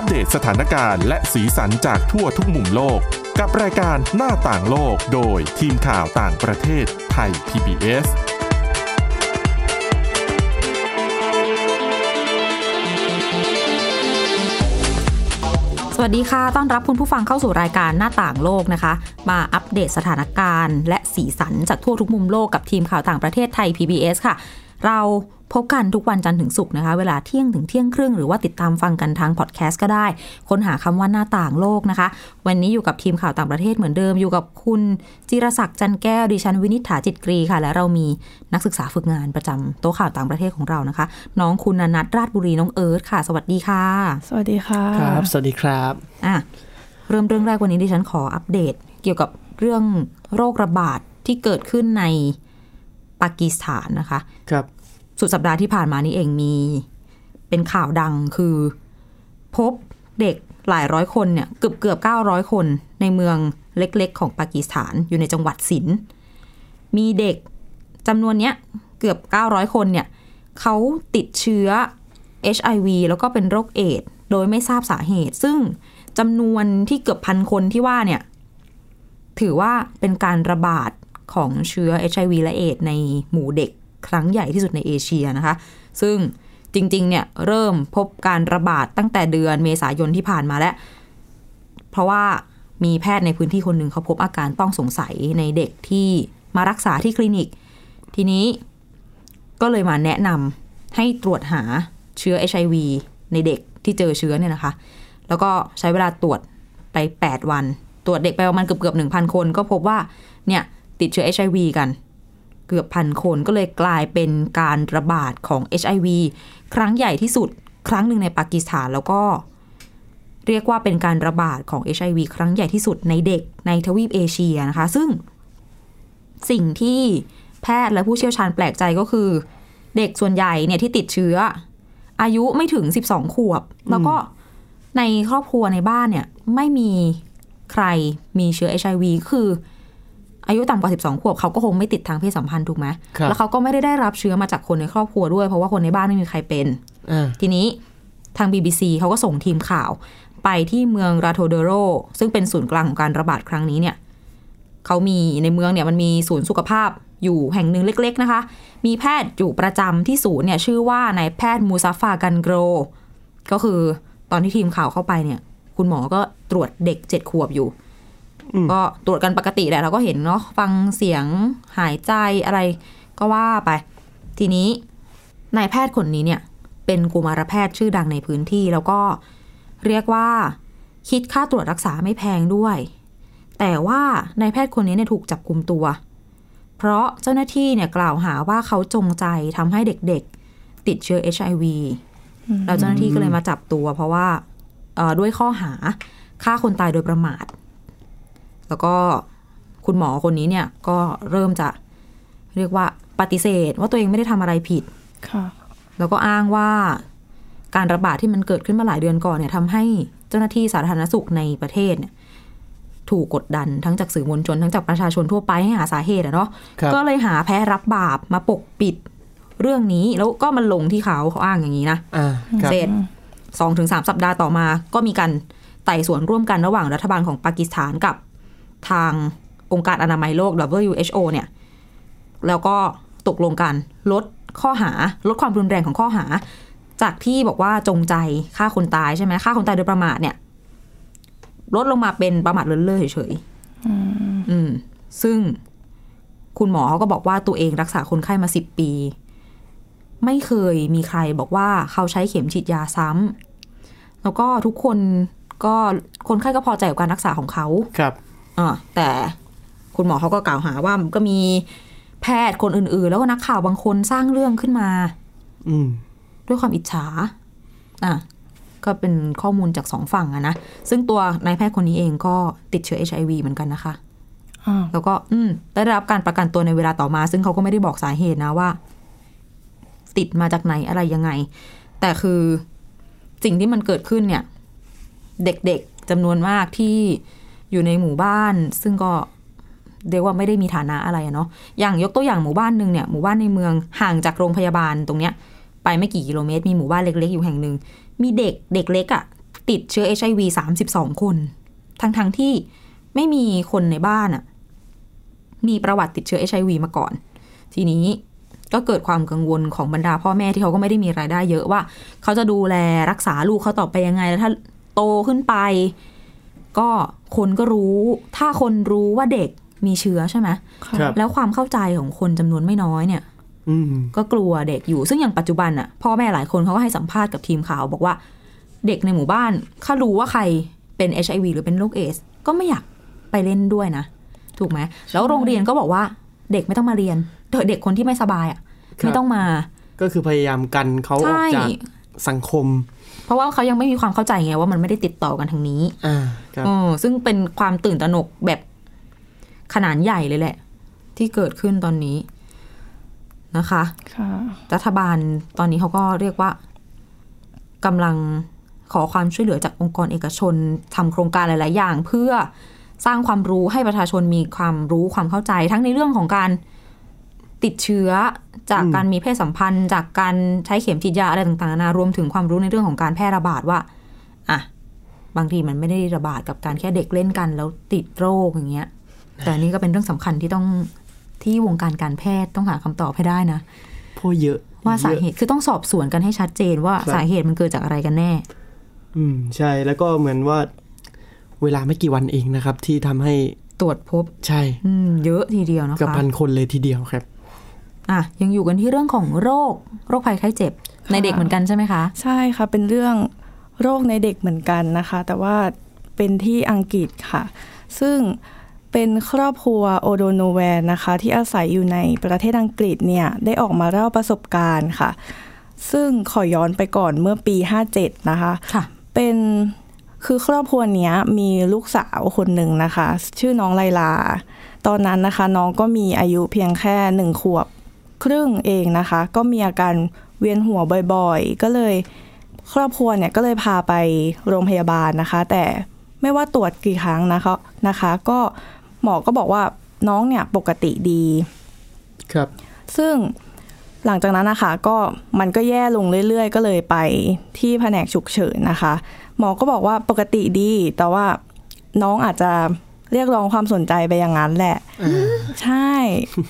อัปเดตสถานการณ์และสีสันจากทั่วทุกมุมโลก กับรายการหน้าต่างโลกโดยทีมข่าวต่างประเทศไทย PBS สวัสดีค่ะ ต้อนรับคุณผู้ฟังเข้าสู่รายการหน้าต่างโลกนะคะ มาอัปเดตสถานการณ์ และสีสันจากทั่วทุกมุมโลกกับทีมข่าวต่างประเทศไทย PBS ค่ะ เราพบกันทุกวันจันทร์ถึงศุกร์นะคะ เวลาเที่ยงถึงเที่ยงครึ่งหรือว่าติดตามฟังกันทางพอดแคสต์ก็ได้ ค้นหาคำว่าหน้าต่างโลกนะคะ วันนี้อยู่กับทีมข่าวต่างประเทศเหมือนเดิม อยู่กับคุณจิรศักดิ์จันแก้วดิฉันวินิษฐาจิตกรีค่ะ และเรามีนักศึกษาฝึกงานประจำโต๊ะข่าวต่างประเทศของเรานะคะ น้องคุณนัทราชบุรีน้องเอิร์ธค่ะ สวัสดีค่ะ สวัสดีค่ะครับสวัสดีครับอะเริ่มเรื่องแรกวันนี้ดิฉันขออัปเดต เกี่ยวกับเรื่องโรคระบาดที่เกิดขึ้นใน ปากีสถานนะคะ ครับ สุดสัปดาห์ที่ผ่านมานี้เองมีเป็นข่าวดังคือ พบเด็กหลายร้อยคนเนี่ยเกือบเกือบเก้าร้อยคนในเมืองเล็ก ๆ ของปากีสถานอยู่ในจังหวัดสินมีเด็กจำนวนเนี้ยเกือบ900คนเนี่ยเขาติดเชื้อ HIV แล้วก็เป็นโรคเอดส์โดยไม่ทราบสาเหตุ ซึ่งจำนวนที่เกือบพันคนที่ว่าเนี่ย ถือว่าเป็นการระบาด ของเชื้อ HIV และเอดในหมู่เด็กครั้งใหญ่ที่สุดในเอเชียนะคะ ซึ่งจริง ๆ เนี่ยเริ่มพบการระบาดตั้งแต่เดือนเมษายนที่ผ่านมาแล้ว เพราะว่ามีแพทย์ในพื้นที่คนหนึ่งเขาพบอาการต้องสงสัยในเด็กที่มารักษาที่คลินิก ทีนี้ก็เลยมาแนะนำให้ตรวจหาเชื้อ HIV ในเด็กที่เจอเชื้อเนี่ยนะคะ แล้วก็ใช้เวลาตรวจไป 8 วัน ตรวจเด็กไปประมาณเกือบเกือบหนึ่งพันคน ก็พบว่าเนี่ย ติดเชื้อ HIV กัน เกือบพันคนก็เลยกลายเป็นการระบาดของ HIV ครั้งใหญ่ที่สุดครั้งหนึ่งในปากีสถานแล้วก็ เรียกว่าเป็นการระบาดของ HIV ครั้งใหญ่ที่สุดในเด็กในทวีปเอเชียนะคะ ซึ่งสิ่งที่แพทย์และผู้เชี่ยวชาญแปลกใจก็คือ เด็กส่วนใหญ่เนี่ยที่ติดเชื้อ อายุไม่ถึง 12 ขวบ แล้วก็ในครอบครัวในบ้านเนี่ยไม่มีใครมีเชื้อ HIV คือ อายุต่ำกว่า 12 ขวบเขาก็คงไม่ติดทางเพศสัมพันธ์ถูกไหมครับแล้วเขาก็ไม่ได้ได้รับเชื้อมาจากคนในครอบครัวด้วย เพราะว่าคนในบ้านไม่มีใครเป็นอ่าทีนี้ทาง BBC เขาก็ส่งทีมข่าว ไปที่เมืองราโทเดโร ซึ่งเป็นศูนย์กลางของการระบาดครั้งนี้เนี่ยเขามีในเมืองเนี่ยมันมีศูนย์สุขภาพอยู่แห่งหนึ่งเล็ก ๆนะคะ มีแพทย์อยู่ประจำที่ศูนย์เนี่ยชื่อว่านายแพทย์มูซาฟากันโกร ก็คือตอนที่ทีมข่าวเข้าไปเนี่ย คุณหมอก็ตรวจเด็กเจ็ดขวบอยู่ ก็ตรวจกันปกติแหละเราก็เห็นเนาะฟังเสียงหายใจอะไร ก็ว่าไป ทีนี้นายแพทย์คนนี้เนี่ย เป็นกุมารแพทย์ชื่อดังในพื้นที่ แล้วก็เรียกว่า คิดค่าตรวจรักษาไม่แพงด้วย แต่ว่านายแพทย์คนนี้เนี่ยถูกจับกลุมตัว เพราะเจ้าหน้าที่เนี่ยกล่าวหาว่าเขาจงใจทำให้เด็กๆ ติดเชื้อ HIV แล้วเจ้าหน้าที่ก็เลยมาจับตัว เพราะว่าด้วยข้อหาฆ่าคนตายโดยประมาท แล้วก็คุณหมอคนนี้เนี่ยก็เริ่มจะเรียกว่าปฏิเสธ ว่าตัวเองไม่ได้ทำอะไรผิด ค่ะ แล้วก็อ้างว่าการระบาดที่มันเกิดขึ้นมาหลายเดือนก่อนเนี่ยทำให้เจ้าหน้าที่สาธารณสุขในประเทศเนี่ยถูกกดดันทั้งจากสื่อมวลชน ทั้งจากประชาชนทั่วไปให้หาสาเหตุอะเนาะครับก็เลยหาแพ้รับบาปมาปกปิดเรื่องนี้แล้วก็มันลงที่เขาเขาอ้างอย่างนี้นะอ่าครับเสร็จสองถึงสามสัปดาห์ต่อมา ก็มีการไต่สวนร่วมกันระหว่างรัฐบาลของปากีสถานกับ ทางองค์การอนามัยโลก WHO เนี่ย แล้วก็ตกลงกันลดข้อหาลดความรุนแรงของข้อหา จากที่บอกว่าจงใจฆ่าคนตายใช่ไหมฆ่าคนตายโดยประมาทเนี่ย ลดลงมาเป็นประมาทเลินเล่อเฉยๆอืม ซึ่งคุณหมอเขาก็บอกว่าตัวเองรักษาคนไข้มาสิบปี ไม่เคยมีใครบอกว่าเขาใช้เข็มฉีดยาซ้ำแล้วก็ทุกคนก็คนไข้ก็พอใจกับการรักษาของเขาครับ อ่าแต่คุณหมอเขาก็กล่าวหาว่ามันก็มีแพทย์คนอื่น ๆ แล้วก็นักข่าวบางคนสร้างเรื่องขึ้นมา อืม ด้วยความอิจฉา อะ ก็เป็นข้อมูลจากสองฝั่งอะนะ ซึ่งตัวนายแพทย์คนนี้เองก็ติดเชื้อ HIV เหมือนกันนะคะอ้าวแล้วก็ อืม ได้รับการประกันตัวในเวลาต่อมา ซึ่งเขาก็ไม่ได้บอกสาเหตุนะว่า ติดมาจากไหนอะไรยังไง แต่คือสิ่งที่มันเกิดขึ้นเนี่ย เด็กๆจำนวนมากที่ อยู่ในหมู่บ้าน ซึ่งก็เรียกว่าไม่ได้มีฐานะอะไรเนาะอย่างยกตัวอย่างหมู่บ้านหนึ่งเนี่ยหมู่บ้านในเมืองห่างจากโรงพยาบาลตรงเนี้ย ไปไม่กี่กิโลเมตร มีหมู่บ้านเล็ก ๆ อยู่แห่งหนึ่งมีเด็กเด็กเล็กอะ่ะ ติดเชื้อ HIV 32คน ทั้งๆทที่ไม่มีคนในบ้านอะมีประวัติติดเชื้อ HIV มาก่อน ทีนี้ก็เกิดความกังวลของบรรดาพ่อแม่ที่เขาก็ไม่ได้มีรายได้เยอะว่า เขาจะดูแลรักษาลูกเขาต่อไปยังไงแล้วถ้าโตขึ้นไป ก็คนก็รู้ ถ้าคนรู้ว่าเด็กมีเชื้อใช่ไหมครับแล้วความเข้าใจของคนจำนวนไม่น้อยเนี่ยอืมก็กลัวเด็กอยู่ซึ่งอย่างปัจจุบันอะพ่อแม่หลายคนเขาก็ให้สัมภาษณ์กับทีมข่าวบอกว่า เด็กในหมู่บ้านถ้ารู้ว่าใครเป็น HIV หรือเป็นโรคเอส ก็ไม่อยากไปเล่นด้วยนะ ถูกไหมแล้วโรงเรียนก็บอกว่า เด็กไม่ต้องมาเรียนเด็กคนที่ไม่สบายอะครับไม่ต้องมา ก็คือพยายามกันเขาออกใช่จากสังคม เพราะว่าเขายังไม่มีความเข้าใจไงว่ามันไม่ได้ติดต่อกันทางนี้อ่าครับเออซึ่งเป็นความตื่นตระหนกแบบขนาดใหญ่เลยแหละ ที่เกิดขึ้นตอนนี้นะคะค่ะรัฐบาลตอนนี้เขาก็เรียกว่ากำลังขอความช่วยเหลือจากองค์กรเอกชนทำโครงการหลาย ๆ อย่าง เพื่อสร้างความรู้ให้ประชาชนมีความรู้ความเข้าใจ ทั้งในเรื่องของการ ติดเชื้อจากอืมการมีเพศสัมพันธ์ จากการใช้เข็มฉีดยาอะไรต่างๆนานารวมถึงความรู้ในเรื่องของการแพร่ระบาดว่าอะบางทีมันไม่ได้ระบาดกับการแค่เด็กเล่นกัน แล้วติดโรคอย่างเงี้ย แต่อันนี่ก็เป็นเรื่องสำคัญที่ต้องที่วงการการแพทย์ต้องหาคำตอบให้ได้นะพวกเยอะว่าสาเยอะเหตุคือต้องสอบสวนกันให้ชัดเจนว่าครับสาเหตุมันเกิดจากอะไรกันแน่ อืมใช่แล้วก็เหมือนว่าเวลาไม่กี่วันเองนะครับ ที่ทำให้ตรวจพบใช่อืมเยอะทีเดียวนะกับคะพันคนเลยทีเดียวครับ อะยังอยู่กันที่เรื่องของโรคโรคภัยไข้เจ็บ ในเด็กเหมือนกันใช่ไหมคะ ใช่ค่ะ เป็นเรื่องโรคในเด็กเหมือนกันนะคะ แต่ว่าเป็นที่อังกฤษค่ะ ซึ่งเป็นครอบครัวโอโดโนแวนนะคะ ที่อาศัยอยู่ในประเทศอังกฤษเนี่ย ได้ออกมาเล่าประสบการณ์ค่ะ ซึ่งขอย้อนไปก่อนเมื่อปี 57 นะคะค่ะเป็นคือครอบครัวเนี้ยมีลูกสาวคนหนึ่งนะคะ ชื่อน้องไลลา ตอนนั้นนะคะ น้องก็มีอายุเพียงแค่หนึ่งขวบ ครึ่งเองนะคะ ก็มีอาการเวียนหัวบ่อยๆ ก็เลยครอบครัวเนี่ยก็เลยพาไปโรงพยาบาลนะคะ แต่ไม่ว่าตรวจกี่ครั้งนะคะนะคะ ก็หมอก็บอกว่าน้องเนี่ยปกติดีครับ ซึ่งหลังจากนั้นนะคะก็มันก็แย่ลงเรื่อยๆ ก็เลยไปที่แผนกฉุกเฉินนะคะ หมอก็บอกว่าปกติดี แต่ว่าน้องอาจจะ เรียกร้องความสนใจไปอย่างนั้นแหละ ใช่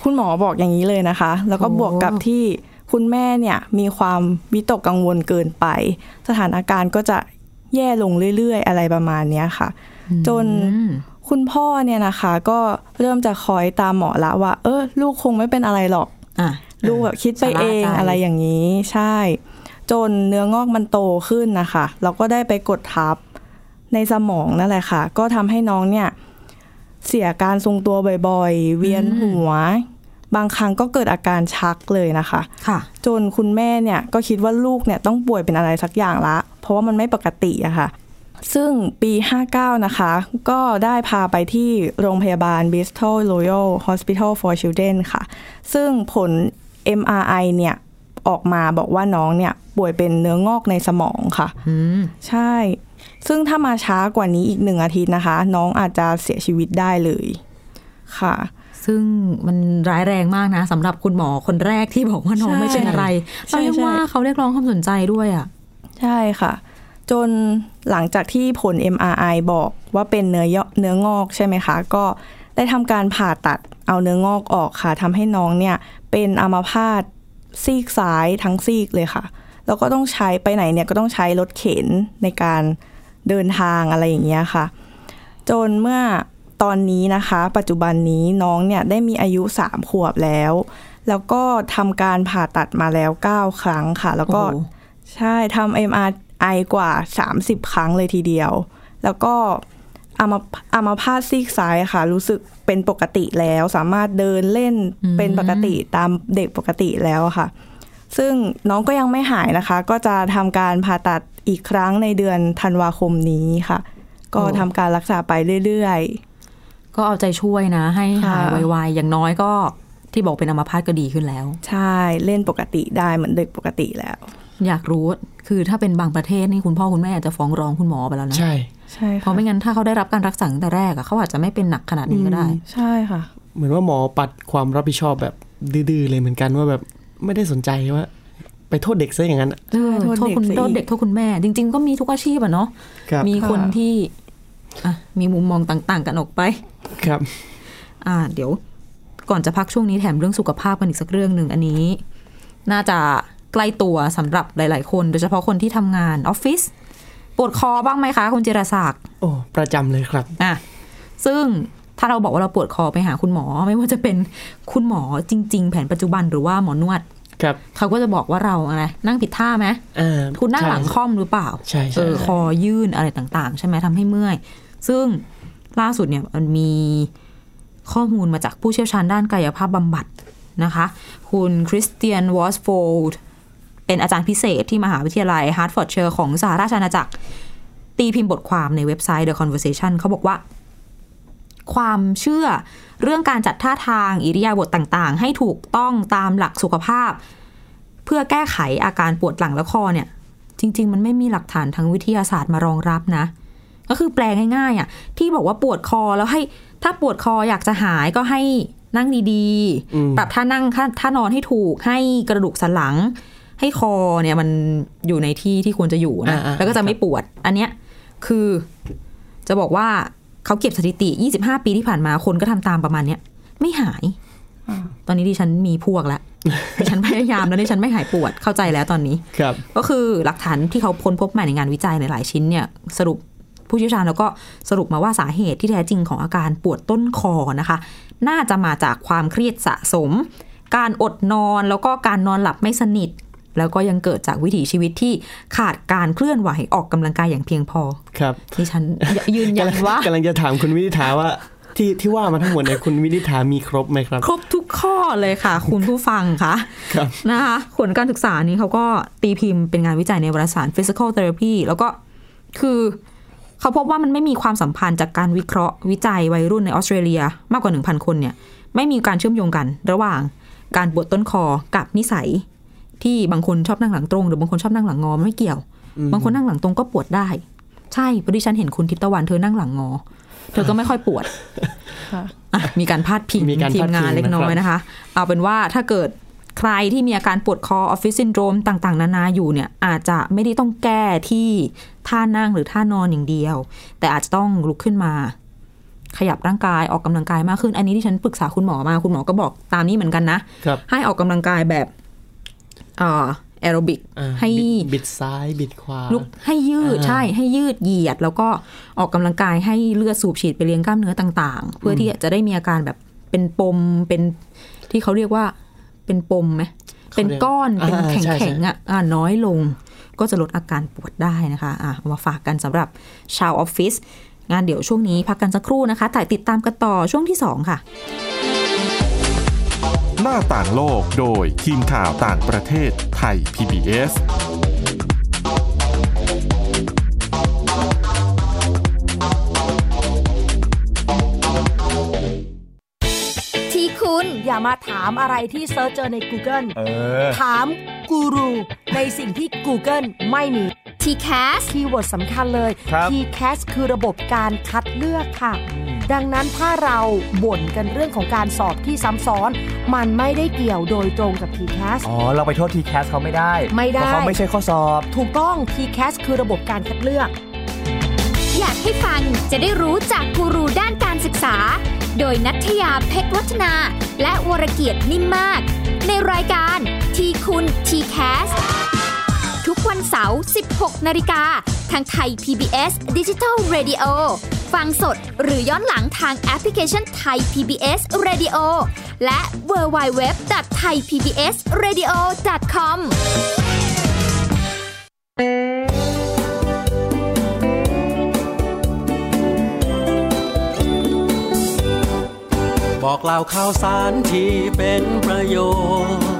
คุณหมอบอกอย่างนี้เลยนะคะ แล้วก็โอ้บวกกับที่คุณแม่เนี่ยมีความวิตกกังวลเกินไป สถานการณ์ก็จะแย่ลงเรื่อย ๆ อะไรประมาณเนี้ยค่ะ จนอืมคุณพ่อเนี่ยนะคะ ก็เริ่มจะคอยตามหมอละว่า เออลูกคงไม่เป็นอะไรหรอกอะลูกแบบคิดไปเองชะล่าใจอะไรอย่างนี้ ใช่ จนเนื้องอกมันโตขึ้นนะคะ เราก็ได้ไปกดทับในสมองนั่นแหละค่ะ ก็ทำให้น้องเนี่ย เสียการทรงตัวบ่อยๆ เวียนหัว บางครั้งก็เกิดอาการชักเลยนะคะค่ะ จนคุณแม่เนี่ยก็คิดว่าลูกเนี่ยต้องป่วยเป็นอะไรสักอย่างละ เพราะว่ามันไม่ปกติอะค่ะ ซึ่งปี 59 นะคะ ก็ได้พาไปที่โรงพยาบาล Bristol Royal Hospital for Children ค่ะ ซึ่งผล MRI เนี่ยออกมาบอกว่าน้องเนี่ยป่วยเป็นเนื้องอกในสมองค่ะอืมใช่ ซึ่งถ้ามาช้ากว่านี้อีกหนึ่งอาทิตย์นะคะ น้องอาจจะเสียชีวิตได้เลยค่ะ ซึ่งมันร้ายแรงมากนะสำหรับคุณหมอคนแรกที่บอกว่าน้องใช่ไม่เป็นอะไรใช่เรายังใช่ว่าเขาเรียกร้องความสนใจด้วยอะใช่ค่ะ จนหลังจากที่ผล MRI บอกว่าเป็นเนื้อยเนื้องอกใช่ไหมคะ ก็ได้ทำการผ่าตัดเอาเนื้องอกออกค่ะทำให้น้องเนี่ย เป็นอัมพาตซีกซ้ายทั้งซีกเลยค่ะ แล้วก็ต้องใช้ไปไหนเนี่ยก็ต้องใช้รถเข็นในการ เดินทางอะไรอย่างเงี้ยค่ะ จนเมื่อตอนนี้นะคะ ปัจจุบันนี้น้องเนี่ยได้มีอายุ 3 ขวบแล้ว แล้วก็ทำการผ่าตัดมาแล้ว 9 ครั้งค่ะ แล้วก็โอ้โหใช่ทำ MRI กว่า 30 ครั้งเลยทีเดียว แล้วก็อามาอามาพาตซีกซ้ายค่ะ รู้สึกเป็นปกติแล้ว สามารถเดินเล่นอืมเป็นปกติตามเด็กปกติแล้วค่ะ ซึ่งน้องก็ยังไม่หายนะคะ ก็จะทำการผ่าตัด อีกครั้งในเดือนธันวาคมนี้ค่ะ ก็ทำการรักษาไปเรื่อยก็เอาใจช่วยนะ ให้หายค่ะไวๆ อย่างน้อยก็ที่บอกเป็นอัมพาตก็ดีขึ้นแล้วๆใช่เล่นปกติได้เหมือนเด็กปกติแล้ว อยากรู้คือถ้าเป็นบางประเทศนี่คุณพ่อคุณแม่อาจจะฟ้องร้องคุณหมอไปแล้วนะใช่ใช่เพราะค่ะไม่งั้นถ้าเขาได้รับการรักษาตั้งแต่แรกอะเขาอาจจะไม่เป็นหนักขนาดนี้ก็ได้ ใช่ค่ะ เหมือนว่าหมอปัดความรับผิดชอบแบบดื้อๆเลยเหมือนกันว่าแบบไม่ได้สนใจว่า ไปโทษเด็กซะอย่างนั้นเออโทษโทษเด็กคุณซะอีกโทษเด็กโทษคุณแม่ จริง ๆ ก็มีทุกอาชีพอะเนาะครับมีคนค่ะที่อะมีมุมมองต่างๆ กันออกไปครับ อ่า เดี๋ยวก่อนจะพักช่วงนี้แถมเรื่องสุขภาพกันอีกสักเรื่องหนึ่งอันนี้ น่าจะใกล้ตัวสำหรับหลาย ๆ คน โดยเฉพาะคนที่ทำงานออฟฟิศปวดคอบ้างไหมคะ คุณจิรศักดิ์โอ้ประจำเลยครับอะซึ่งถ้าเราบอกว่าเราปวดคอไปหาคุณหมอ ไม่ว่าจะเป็นคุณหมอจริง ๆ แผนปัจจุบันหรือว่าหมอนวด ครับเขาก็จะบอกว่าเราอะไรนั่งผิดท่าไหมอ่าคุณนั่งหลังใช่ค่อมหรือเปล่าใช่ใช่เออคอยื่นอะไรต่างๆ ใช่ไหมทำให้เมื่อย ซึ่งล่าสุดเนี่ยมันมีข้อมูลมาจากผู้เชี่ยวชาญด้านกายภาพบำบัดนะคะ คุณคริสเตียนวอสโฟลด์เป็นอาจารย์พิเศษที่มหาวิทยาลัยฮาร์ f ฟอร์ดเชอร์ของสหราชอาณาจักร ตีพิมพ์บทความในเว็บไซต์ The Conversation เขาบอกว่า ความเชื่อ เรื่องการจัดท่าทางอิริยาบถต่างๆ ให้ถูกต้องตามหลักสุขภาพ เพื่อแก้ไขอาการปวดหลังและคอเนี่ย จริง ๆ มันไม่มีหลักฐานทางวิทยาศาสตร์มารองรับนะ ก็คือแปลง่ายๆอะที่บอกว่าปวดคอแล้วให้ถ้าปวดคออยากจะหายก็ให้นั่งดีอืมๆปรับท่านั่งท่าท่านอนให้ถูกให้กระดูกสันหลัง ให้คอเนี่ยมันอยู่ในที่ที่ควรจะอยู่นะอ่าๆแล้วก็จะไม่ปวด อันเนี้ยคือจะบอกว่า เขาเก็บสถิติ 25 ปีที่ผ่านมาคนก็ทำตามประมาณเนี้ยไม่หายตอนนี้ดิฉันมีพวกแล้วดิฉันพยายามแล้วดิฉันไม่หายปวดเข้าใจแล้วตอนนี้ครับ ก็คือหลักฐานที่เขาค้นพบใหม่ในงานวิจัยหลายๆชิ้นเนี่ย สรุปผู้เชี่ยวชาญแล้วก็สรุปมาว่าสาเหตุที่แท้จริงของอาการปวดต้นคอนะคะ น่าจะมาจากความเครียดสะสม การอดนอนแล้วก็การนอนหลับไม่สนิท แล้วก็ยังเกิดจากวิถีชีวิตที่ขาดการเคลื่อนไหวออกกำลังกายอย่างเพียงพอ ครับดิฉันยืนยันว่ากำลังจะถามคุณวินิษฐาว่าที่ที่ว่ามาทั้งหมดเนี่ยคุณวินิษฐามีครบไหมครับ ครบทุกข้อเลยค่ะ คุณผู้ฟังค่ะครับนะคะผลการศึกษานี้เขาก็ตีพิมพ์เป็นงานวิจัยในวารสาร Physical Therapy แล้วก็คือเขาพบว่ามันไม่มีความสัมพันธ์จากการวิเคราะห์วิจัยวัยรุ่นในออสเตรเลียมากกว่า 1,000 คนเนี่ยไม่มีการเชื่อมโยงกันระหว่างการปวดต้นคอกับนิสัย ที่บางคนชอบนั่งหลังตรง หรือบางคนชอบนั่งหลังงอไม่เกี่ยว บางคนนั่งหลังตรงก็ปวดได้ ใช่เพราะดิฉันเห็นคุณทิพย์ตะวันเธอนั่งหลังงอ เธอก็ไม่ค่อยปวดค่ะอะมีการพาดพิงมีการพาดมพิงทีมงานเล็กน้อยนะครับนะคะ เอาเป็นว่าถ้าเกิดใครที่มีอาการปวดคอออฟฟิศซินโดรมต่าง ๆ นานาอยู่เนี่ย อาจจะไม่ได้ต้องแก้ที่ท่านั่งหรือท่านอนอย่างเดียว แต่อาจจะต้องลุกขึ้นมา ขยับร่างกายออกกำลังกายมากขึ้น อันนี้ที่ฉันปรึกษาคุณหมอมา คุณหมอก็บอกตามนี้เหมือนกันนะครับให้ออกกำลังกายแบบเอ่อ แอโรบิกอ่าให้บิดบิดซ้ายบิดขวาลุกให้ยืดอ่าใช่ให้ยืดเหยียด แล้วก็ออกกำลังกายให้เลือดสูบฉีดไปเลี้ยงกล้ามเนื้อต่าง ๆ เพื่อที่จะได้มีอาการแบบเป็นปมเป็นที่เขาเรียกว่าเป็นปมไหมเป็นก้อนเป็นอ่าแข็งใช่แข็งใช่ๆอะอ่าน้อยลง ก็จะลดอาการปวดได้นะคะอะเอามาฝากกันสำหรับชาวออฟฟิศงานเดี๋ยวช่วงนี้พักกันสักครู่นะคะแต่ติดตามกันต่อช่วงที่สองค่ะ หน้าต่างโลกโดยทีมข่าวต่างประเทศไทย PBS ที่คุณอย่ามาถามอะไรที่ search เจอใน Google เออ ถามกูรูในสิ่งที่ Google ไม่มี TCAS keyword สำคัญเลย ครับ TCAS คือระบบการคัดเลือกค่ะ ดังนั้นถ้าเราบ่นกันเรื่องของการสอบที่ซ้ำซ้อน มันไม่ได้เกี่ยวโดยตรงกับ TCAS อ๋อ เราไปโทษทีแคสเขาไม่ได้ไม่ได้เพราะเขาไม่ใช่ข้อสอบ ถูกต้อง TCAS คือระบบการคัดเลือก อยากให้ฟังจะได้รู้จากกูรูด้านการศึกษา โดยนัทยาเพชรวัฒนา และวรเกียดนิ่มมาก ในรายการทีคุณทีแคสทุก วันเสาร์ 16 นาฬิกา ทางไทย PBS Digital Radio ฟังสดหรือย้อนหลังทางแอปพลิเคชันไทย PBS Radio และ w w w t h a i PBS Radio com บอกเล่าข่าวสารที่เป็นประโยชน์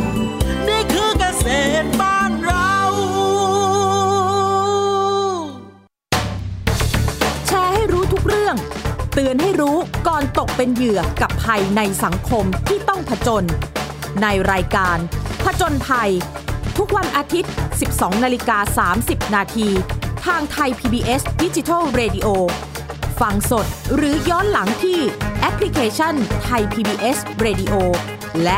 เก ษตรบ้านเรา แชร์ให้รู้ทุกเรื่อง เตือนให้รู้ก่อนตกเป็นเหยื่อกับภัยในสังคมที่ต้องผจญในรายการ ผจญภัย ทุกวันอาทิตย์ 12 นาฬิกา 30 นาที ทางไทย PBS d i g i ดิจิ Radio ฟังสดหรือย้อนหลังที่แอปพลิเคชันไทย PBS Radio และ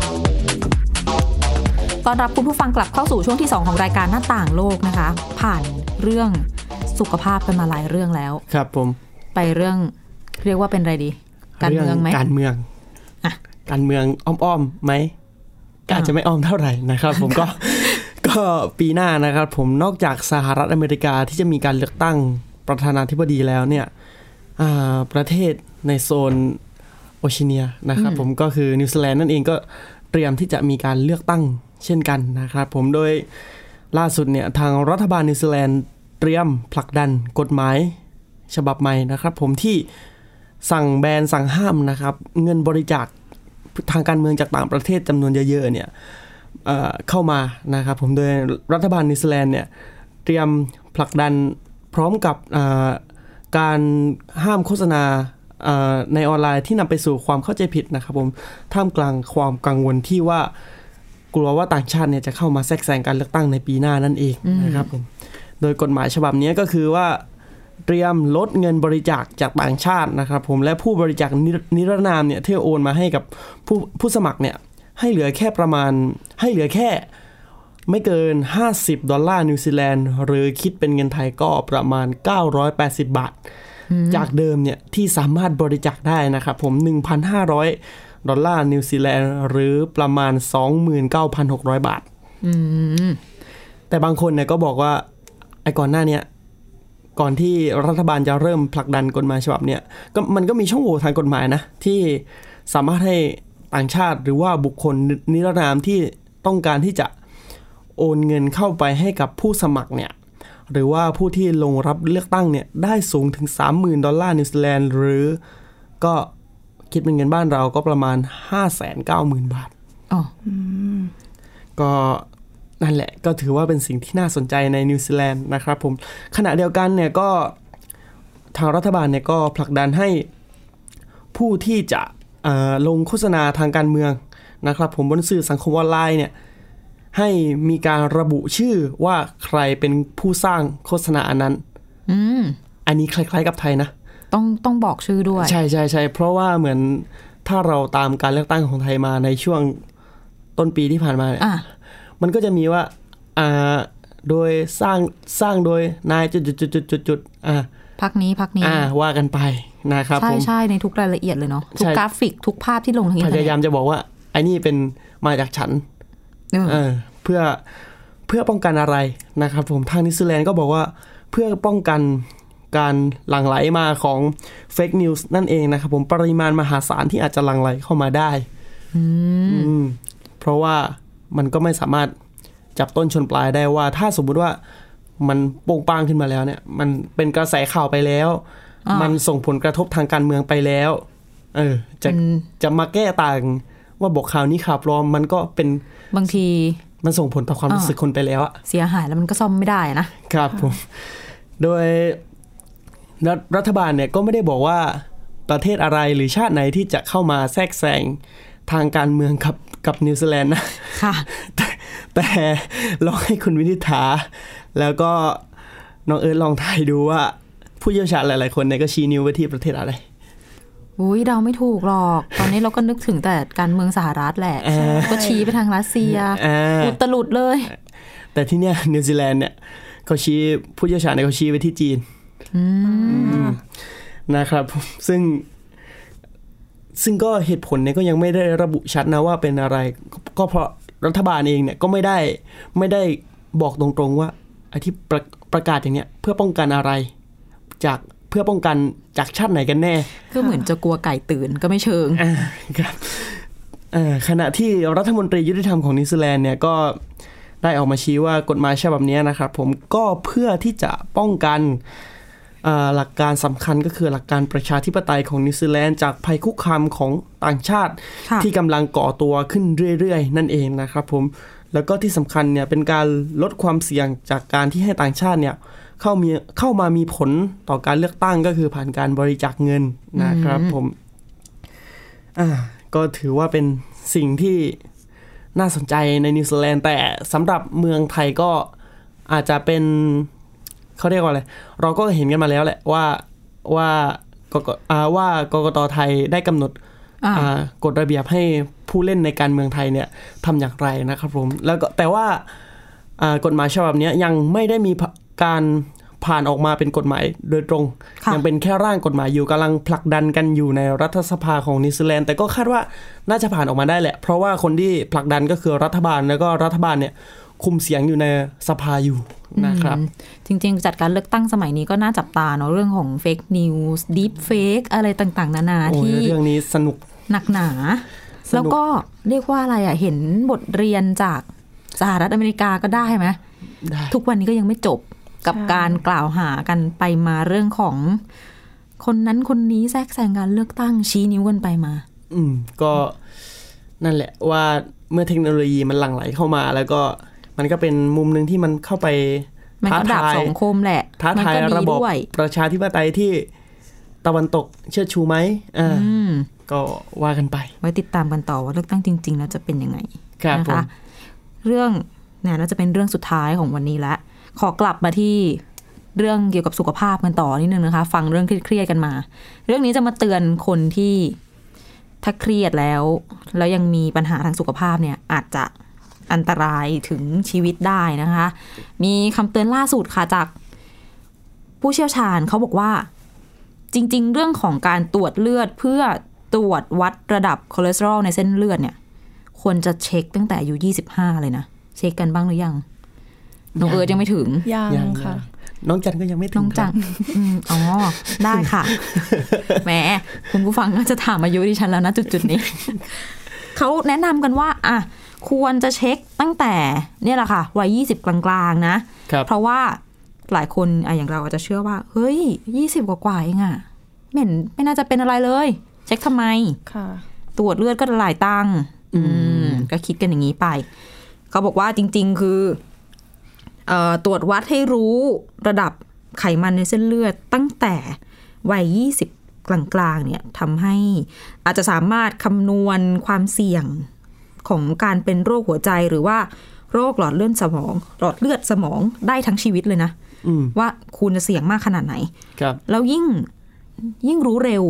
ตอนรับคุณผู้ฟังกลับเข้าสู่ช่วงที่ 2 ของรายการหน้าต่างโลกนะคะ ผ่านเรื่องสุขภาพกันมาหลายเรื่องแล้ว ครับผม ไปเรื่องเรียกว่าเป็นอะไรดี การเมืองไหมการเมืองอะการเมืองอ้อมๆไหมก็อาจจะไม่อ้อมเท่าไหร่นะครับผมก็ก็ปีหน้านะครับ ผมนอกจากสหรัฐอเมริกาที่จะมีการเลือกตั้งประธานาธิบดีแล้วเนี่ยอ่าประเทศในโซนโอเชียเนียนะครับผมก็คือนิวซีแลนด์นั่นเองก็เตรียมที่จะมีการเลือกตั้ง เช่นกันนะครับผมโดยล่าสุดเนี่ยทางรัฐบาลนิวซีแลนด์เตรียมผลักดันกฎหมายฉบับใหม่นะครับผมที่สั่งแบนสั่งห้ามนะครับ เงินบริจาคทางการเมืองจากต่างประเทศจำนวนเยอะๆเนี่ยเเข้ามานะครับผมโดยรัฐบาลนิวซีแลนด์เนี่ยเตรียมผลักดันพร้อมกับการห้ามโฆษณาในออนไลน์ที่นำไปสู่ความเข้าใจผิดนะครับผมท่ามกลางความกังวลที่ว่า กลัวว่าต่างชาติเนี่ยจะเข้ามาแทรกแซงการเลือกตั้งในปีหน้านั่นเองนะครับผมโดยกฎหมายฉบับนี้ก็คือว่าเตรียมลดเงินบริจาคจากต่างชาตินะครับผมและผู้บริจาคนิรนิรนามเนี่ยที่โอนมาให้กับผู้ผู้สมัครเนี่ยให้เหลือแค่ประมาณให้เหลือแค่ไม่เกิน 50 ดอลลาร์นิวซีแลนด์หรือคิดเป็นเงินไทยก็ประมาณ 980 บาท จากเดิมเนี่ยที่สามารถบริจาคได้นะครับผม 1,500 ดอลลาร์นิวซีแลนด์หรือประมาณ 29,600 บาทอืมแต่บางคนเนี่ยก็บอกว่า ไอ้ก่อนหน้าเนี้ยก่อนที่รัฐบาลจะเริ่มผลักดันกฎหมายฉบับเนี้ยก็มันก็มีช่องโหว่ทางกฎหมายนะ ที่สามารถให้ต่างชาติหรือว่าบุคคลนิรนามที่ต้องการที่จะโอนเงินเข้าไปให้กับผู้สมัครเนี่ยหรือว่าผู้ที่ลงรับเลือกตั้งเนี่ยได้สูงถึง 30,000 ดอลลาร์นิวซีแลนด์หรือก็ คิดเป็นเงินบ้านเราก็ประมาณ590,000บาทอ๋อก็นั่นแหละก็ถือว่าเป็นสิ่งที่น่าสนใจในนิวซีแลนด์นะครับผมขณะเดียวกันเนี่ยก็ทางรัฐบาลเนี่ยก็ผลักดันให้ผู้ที่จะเอ่อลงโฆษณาทางการเมืองนะครับ ผมบนสื่อสังคมออนไลน์เนี่ยให้มีการระบุชื่อว่าใครเป็นผู้สร้างโฆษณาอันนั้นอืมอันนี้คล้าย ๆ กับไทยนะ ต้องต้องบอกชื่อด้วย ใช่ใช่ใช่เพราะว่าเหมือนถ้าเราตามการเลือกตั้งของไทยมาในช่วงต้นปีที่ผ่านมาเนี่ยอะมันก็จะมีว่าอ่าโดยสร้างสร้างโดยนายจุดจุดจุดจุดจุดจุดอ่าพักนี้พักนี้อ่าว่ากันไปนะครับใช่ผมใช่ในทุกรายละเอียดเลยเนาะทุกใช่กราฟิกทุกภาพที่ลงทางอินพเทอร์ยายามเน็ตจะบอกว่าไอ้นี่เป็นมาจากฉันเออเออเพื่อเพื่อป้องกันอะไรนะครับผมทางนิวซีแลนด์ก็บอกว่าเพื่อป้องกัน การหลั่งไหลมาของเฟกนิวส์นั่นเองนะครับผมปริมาณมหาศาลที่อาจจะหลั่งไหลเข้ามาได้อืมเพราะว่ามันก็ไม่สามารถจับต้นชนปลายได้ว่า ถ้าสมมุติว่ามันโป่งปางขึ้นมาแล้วเนี่ย มันเป็นกระแสข่าวไปแล้วอ่ามัมันส่งผลกระทบทางการเมืองไปแล้ว เออ จะอืมจะมาแก้ต่างว่าบอกข่าวนี้ข่าวปลอมมันก็เป็นบางทีมันส่งผลต่อความอ่ารู้สึกคนไปแล้วอะเสียหายแล้วมันก็ซ่อมไม่ได้นะครับผม โดย รัฐรัฐบาลเนี่ยก็ไม่ได้บอกว่าประเทศอะไรหรือชาติไหนที่จะเข้ามาแทรกแซงทางการเมืองกับกับนิวซีแลนด์นะค่ะแต่แต่ลองให้คุณวินิษฐา แล้วก็น้องเอิร์ธลองทายดูว่า ผู้เชี่ยวชาญหลาย ๆ คนเนี่ยก็ชี้นิ้วไปที่ประเทศอะไรอุ้ยเดาไม่ถูกหรอก ตอนนี้เราก็นึกถึงแต่การเมืองสหรัฐแหละเออก็ชี้ไปทางรัสเซียอ่าอุตลุดเลย แต่ที่เนี่ยนิวซีแลนด์เนี่ยเขาชี้ผู้เชี่ยวชาญเนี่ยเขาชี้ไปที่จีน นะครับผมซึ่ง ซึ่งก็เหตุผลเนี่ยก็ยังไม่ได้ระบุชัดนะว่าเป็นอะไร ก็เพราะรัฐบาลเองเนี่ยก็ไม่ได้ไม่ได้บอกตรงๆว่าไอ้ที่ประประกาศอย่างเนี้ยเพื่อป้องกันอะไร จากเพื่อป้องกันจากชาติไหนกันแน่ ก็เหมือนจะกลัวไก่ตื่นก็ไม่เชิงอ่าครับเอ่อขณะที่รัฐมนตรียุติธรรมของนิวซีแลนด์เนี่ยก็ได้ออกมาชี้ว่ากฎหมายฉบับนี้นะครับผมก็เพื่อที่จะป้องกันอ่า หลักการสำคัญก็คือหลักการประชาธิปไตยของนิวซีแลนด์จากภัยคุกคามของต่างชาติค่ะที่กำลังก่อตัวขึ้นเรื่อยๆ นั่นเองนะครับผมแล้วก็ที่สำคัญเนี่ยเป็นการลดความเสี่ยงจากการที่ให้ต่างชาติเนี่ยเข้ามีเข้ามามีผลต่อการเลือกตั้งก็คือผ่านการบริจาคเงินนะครับผมอ่าก็ถือว่าเป็นสิ่งที่น่าสนใจในนิวซีแลนด์แต่สำหรับเมืองไทยก็อาจจะเป็น เขาเรียกว่าอะไร เราก็เห็นกันมาแล้วแหละว่าว่ากกอ่าว่ากกตไทยได้กำหนดอ่าอ่ากฎระเบียบให้ผู้เล่นในการเมืองไทยเนี่ยทำอย่างไรนะครับผมแล้วก็แต่ว่าอ่ากฎหมายฉบับเนี้ยยังไม่ได้มีการผ่านออกมาเป็นกฎหมายโดยตรงค่ะยังเป็นแค่ร่างกฎหมายอยู่กำลังผลักดันกันอยู่ในรัฐสภาของนิวซีแลนด์แต่ก็คาดว่าน่าจะผ่านออกมาได้แหละ เพราะว่าคนที่ผลักดันก็คือรัฐบาลแล้วก็รัฐบาลเนี่ยคุมเสียงอยู่ในสภาอยู่ นะครับอืมจริง ๆ จัดการเลือกตั้งสมัยนี้ก็น่าจับตาเนาะเรื่องของ fake news deepfake อะไรต่างๆ นานาโอ้ยที่เรื่องนี้สนุกหนักหนาสนุกแล้วก็เรียกว่าอะไรอะเห็นบทเรียนจากสหรัฐอเมริกาก็ได้ไหมได้ทุกวันนี้ก็ยังไม่จบกับใช่การกล่าวหากันไปมาเรื่องของ คนนั้นคนนี้แทรกแซงการเลือกตั้งชี้นิ้วกันไปมา อืม ก็นั่นแหละว่าเมื่อเทคโนโลยีมันหลั่งไหลเข้ามาแล้วก็ มันก็เป็นมุมหนึ่งที่มันเข้าไปมันท้าก็ดับทายสังคมแหละท้ามันทายก็ดีระบบด้วยประชาธิปไตยที่ตะวันตกเชิดชูไหมอ่าอืมก็ว่ากันไป ไว้ติดตามกันต่อว่าเลือกตั้งจริง ๆ แล้วจะเป็นยังไงครับนะผมคะเรื่องเนี่ยน่าจะเป็นเรื่องสุดท้ายของวันนี้ละขอกลับมาที่เรื่องเกี่ยวกับสุขภาพกันต่อนิดนึงนะคะ ฟังเรื่องเครียดๆกันมา เรื่องนี้จะมาเตือนคนที่ถ้าเครียดแล้ว แล้วยังมีปัญหาทางสุขภาพเนี่ย อาจจะ อันตรายถึงชีวิตได้นะคะ มีคำเตือนล่าสุดค่ะจาก ผู้เชี่ยวชาญเขาบอกว่า จริง ๆ เรื่องของการตรวจเลือดเพื่อตรวจวัดระดับคอเลสเตอรอลในเส้นเลือดเนี่ย ควรจะเช็คตั้งแต่อายุ25เลยนะ เช็คกันบ้างหรือยังน้องเอิร์ธยังไม่ถึงยังยังค่ะ น้องจันก็ยังไม่ถึน้องจังอืมอ๋อ ได้ค่ะ แหม คุณผู้ฟังก็จะถามอายุดิฉันแล้วนะจุดๆนี้ เขาแนะนำกันว่า อะ ควรจะเช็คตั้งแต่เนี่ยแหละค่ะวัย20กลางๆนะครับเพราะว่าหลายคนอะอย่างเราอาจจะเชื่อว่า เฮ้ย20กว่าๆเองอะไม่เห็นไม่น่าจะเป็นอะไรเลย เช็คทำไมค่ะตรวจเลือดก็หลายตังค์อืม ก็คิดกันอย่างนี้ไป เขาบอกว่าจริง ๆ คือเอ่อตรวจวัดให้รู้ระดับไขมันในเส้นเลือดตั้งแต่วัย20กลางๆเนี่ยทำให้อาจจะสามารถคำนวณความเสี่ยง ของการเป็นโรคหัวใจหรือว่าโรคหลอดเลือดสมอง หลอดเลือดสมองได้ทั้งชีวิตเลยนะอืมว่าคุณจะเสี่ยงมากขนาดไหน ครับ แล้วยิ่งยิ่งรู้เร็ว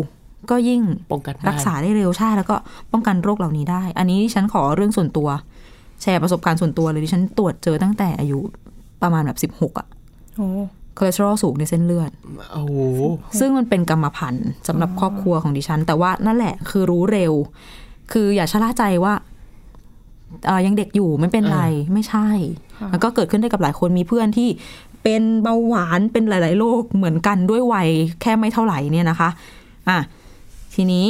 ก็ยิ่งป้องกันได้รักษาได้เร็วใช่แล้วก็ป้องกันโรคเหล่านี้ได้ อันนี้ดิฉันขอเรื่องส่วนตัว แชร์ประสบการณ์ส่วนตัวเลยดิฉันตรวจเจอตั้งแต่อายุประมาณแบบสิบหกอะโอ้คอเลสเตอรอลสูงในเส้นเลือดโอ้โหซึ่งมันเป็นกรรมพันธุ์สำหรับครอบครัวของดิฉัน แต่ว่านั่นแหละคือรู้เร็ว คืออย่าชะล่าใจว่าเอ่อ ยังเด็กอยู่ไม่เป็นไรไม่ใช่มันก็เกิดขึ้นได้กับหลายคนมีเพื่อนที่เป็นเบาหวานเป็นหลาย ๆ โรคเหมือนกันด้วยวัยแค่ไม่เท่าไหร่เนี่ยนะคะ อะทีนี้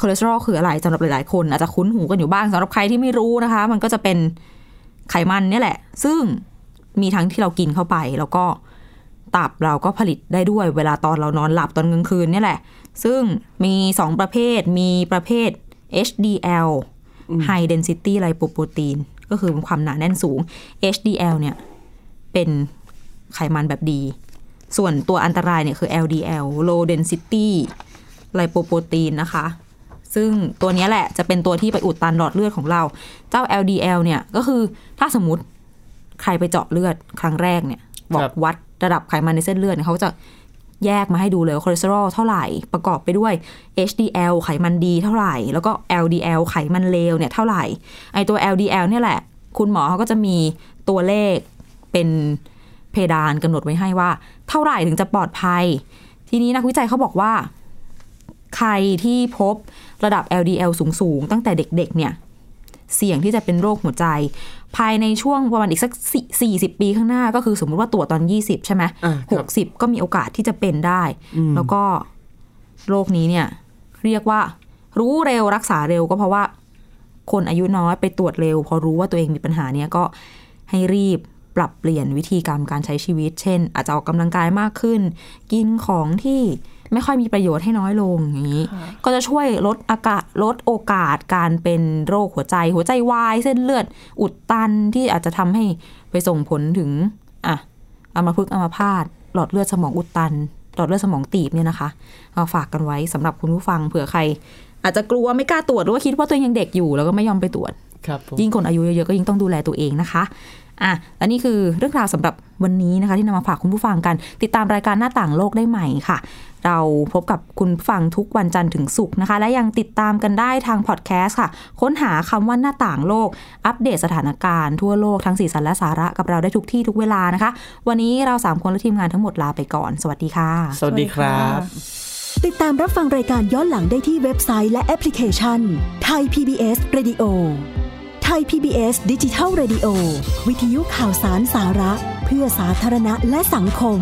คอเลสเตอรอลคืออะไรสำหรับหลาย ๆ คนอาจจะคุ้นหูกันอยู่บ้างสำหรับใครที่ไม่รู้นะคะ มันก็จะเป็นไขมันเนี่ยแหละ ซึ่งมีทั้งที่เรากินเข้าไป แล้วก็ตับเราก็ผลิตได้ด้วยเวลาตอนเรานอนหลับตอนกลางคืนเนี่ยแหละ ซึ่งมีสองประเภทมีประเภท HDL High Density Lipoprotein ก็คือความหนาแน่นสูง HDL เนี่ย เป็นไขมันแบบดี ส่วนตัวอันตรายเนี่ยคือ LDL Low Density Lipoprotein นะคะ ซึ่งตัวเนี้ยแหละจะเป็นตัวที่ไปอุดตันหลอดเลือดของเรา เจ้า LDL เนี่ย ก็คือถ้าสมมติใครไปเจาะเลือดครั้งแรกเนี่ย บอครักบวัดระดับไขมันในเส้นเลือดเนี่ยเขาจะ แยกมาให้ดูเลยคอเลสเตอรอลเท่าไหร่ประกอบไปด้วย HDL ไขมันดีเท่าไหร่ แล้วก็ LDL ไขมันเลวเนี่ยเท่าไหร่ ไอตัว LDL เนี่ยแหละ คุณหมอเขาก็จะมีตัวเลขเป็นเพดานกำหนดไว้ให้ว่า เท่าไหร่ถึงจะปลอดภัย ทีนี้นักวิจัยเขาบอกว่า ใครที่พบระดับ LDL สูง ๆ ตั้งแต่เด็ก ๆ เนี่ย เสี่ยงที่จะเป็นโรคหัวใจ ภายในช่วงประมาณอีกสักสี่สิบปีข้างหน้า ก็คือสมมุติว่าตรวจตอนยี่สิบใช่ไหมอ่าหครับกสิบก็มีโอกาสที่จะเป็นได้อืมแล้วก็โรคนี้เนี่ย เรียกว่า รู้เร็วรักษาเร็วก็เพราะว่า คนอายุน้อยไปตรวจเร็ว พอรู้ว่าตัวเองมีปัญหาเนี้ยก็ให้รีบปรับเปลี่ยนวิธีกรรมการใช้ชีวิต เช่น อาจจะออกกำลังกายมากขึ้น กินของที่ ไม่ค่อยมีประโยชน์ให้น้อยลงอย่างนี้ ก็จะช่วยลดอากาศลดโอกาสการเป็นโรคหัวใจ หัวใจวายเส้นเลือดอุดตันที่อาจจะทำให้ไปส่งผลถึงอะอัมพฤกษ์อัมพาตหลอดเลือดสมองอุดตัน หลอดเลือดสมองตีบเนี่ยนะคะเอาฝากกันไว้สำหรับคุณผู้ฟังเผื่อใคร อาจจะกลัวไม่กล้าตรวจหรือว่าคิดว่าตัวเองยังเด็กอยู่แล้วก็ไม่ยอมไปตรวจครับผมยิ่งคนอายุเยอะๆก็ยิ่งต้องดูแลตัวเองนะคะอะและนี่คือเรื่องราวสำหรับวันนี้นะคะ ที่นำมาฝากคุณผู้ฟังกัน ติดตามรายการหน้าต่างโลกได้ใหม่ค่ะ เราพบกับคุณผู้ฟังทุกวันจันทร์ถึงศุกร์นะคะ และยังติดตามกันได้ทางพอดแคสต์ค่ะ ค้นหาคำว่าหน้าต่างโลก อัปเดตสถานการณ์ทั่วโลกทั้งสีสันและสาระกับเราได้ทุกที่ทุกเวลานะคะ วันนี้เราสามคนและทีมงานทั้งหมดลาไปก่อน สวัสดีค่ะ สวัสดีครับ ติดตามรับฟังรายการย้อนหลังได้ที่เว็บไซต์และแอปพลิเคชันไทย PBS Radio ไทย PBS ดิจิทัล Radio วิทยุข่าวสารสาระ เพื่อสาธารณะและสังคม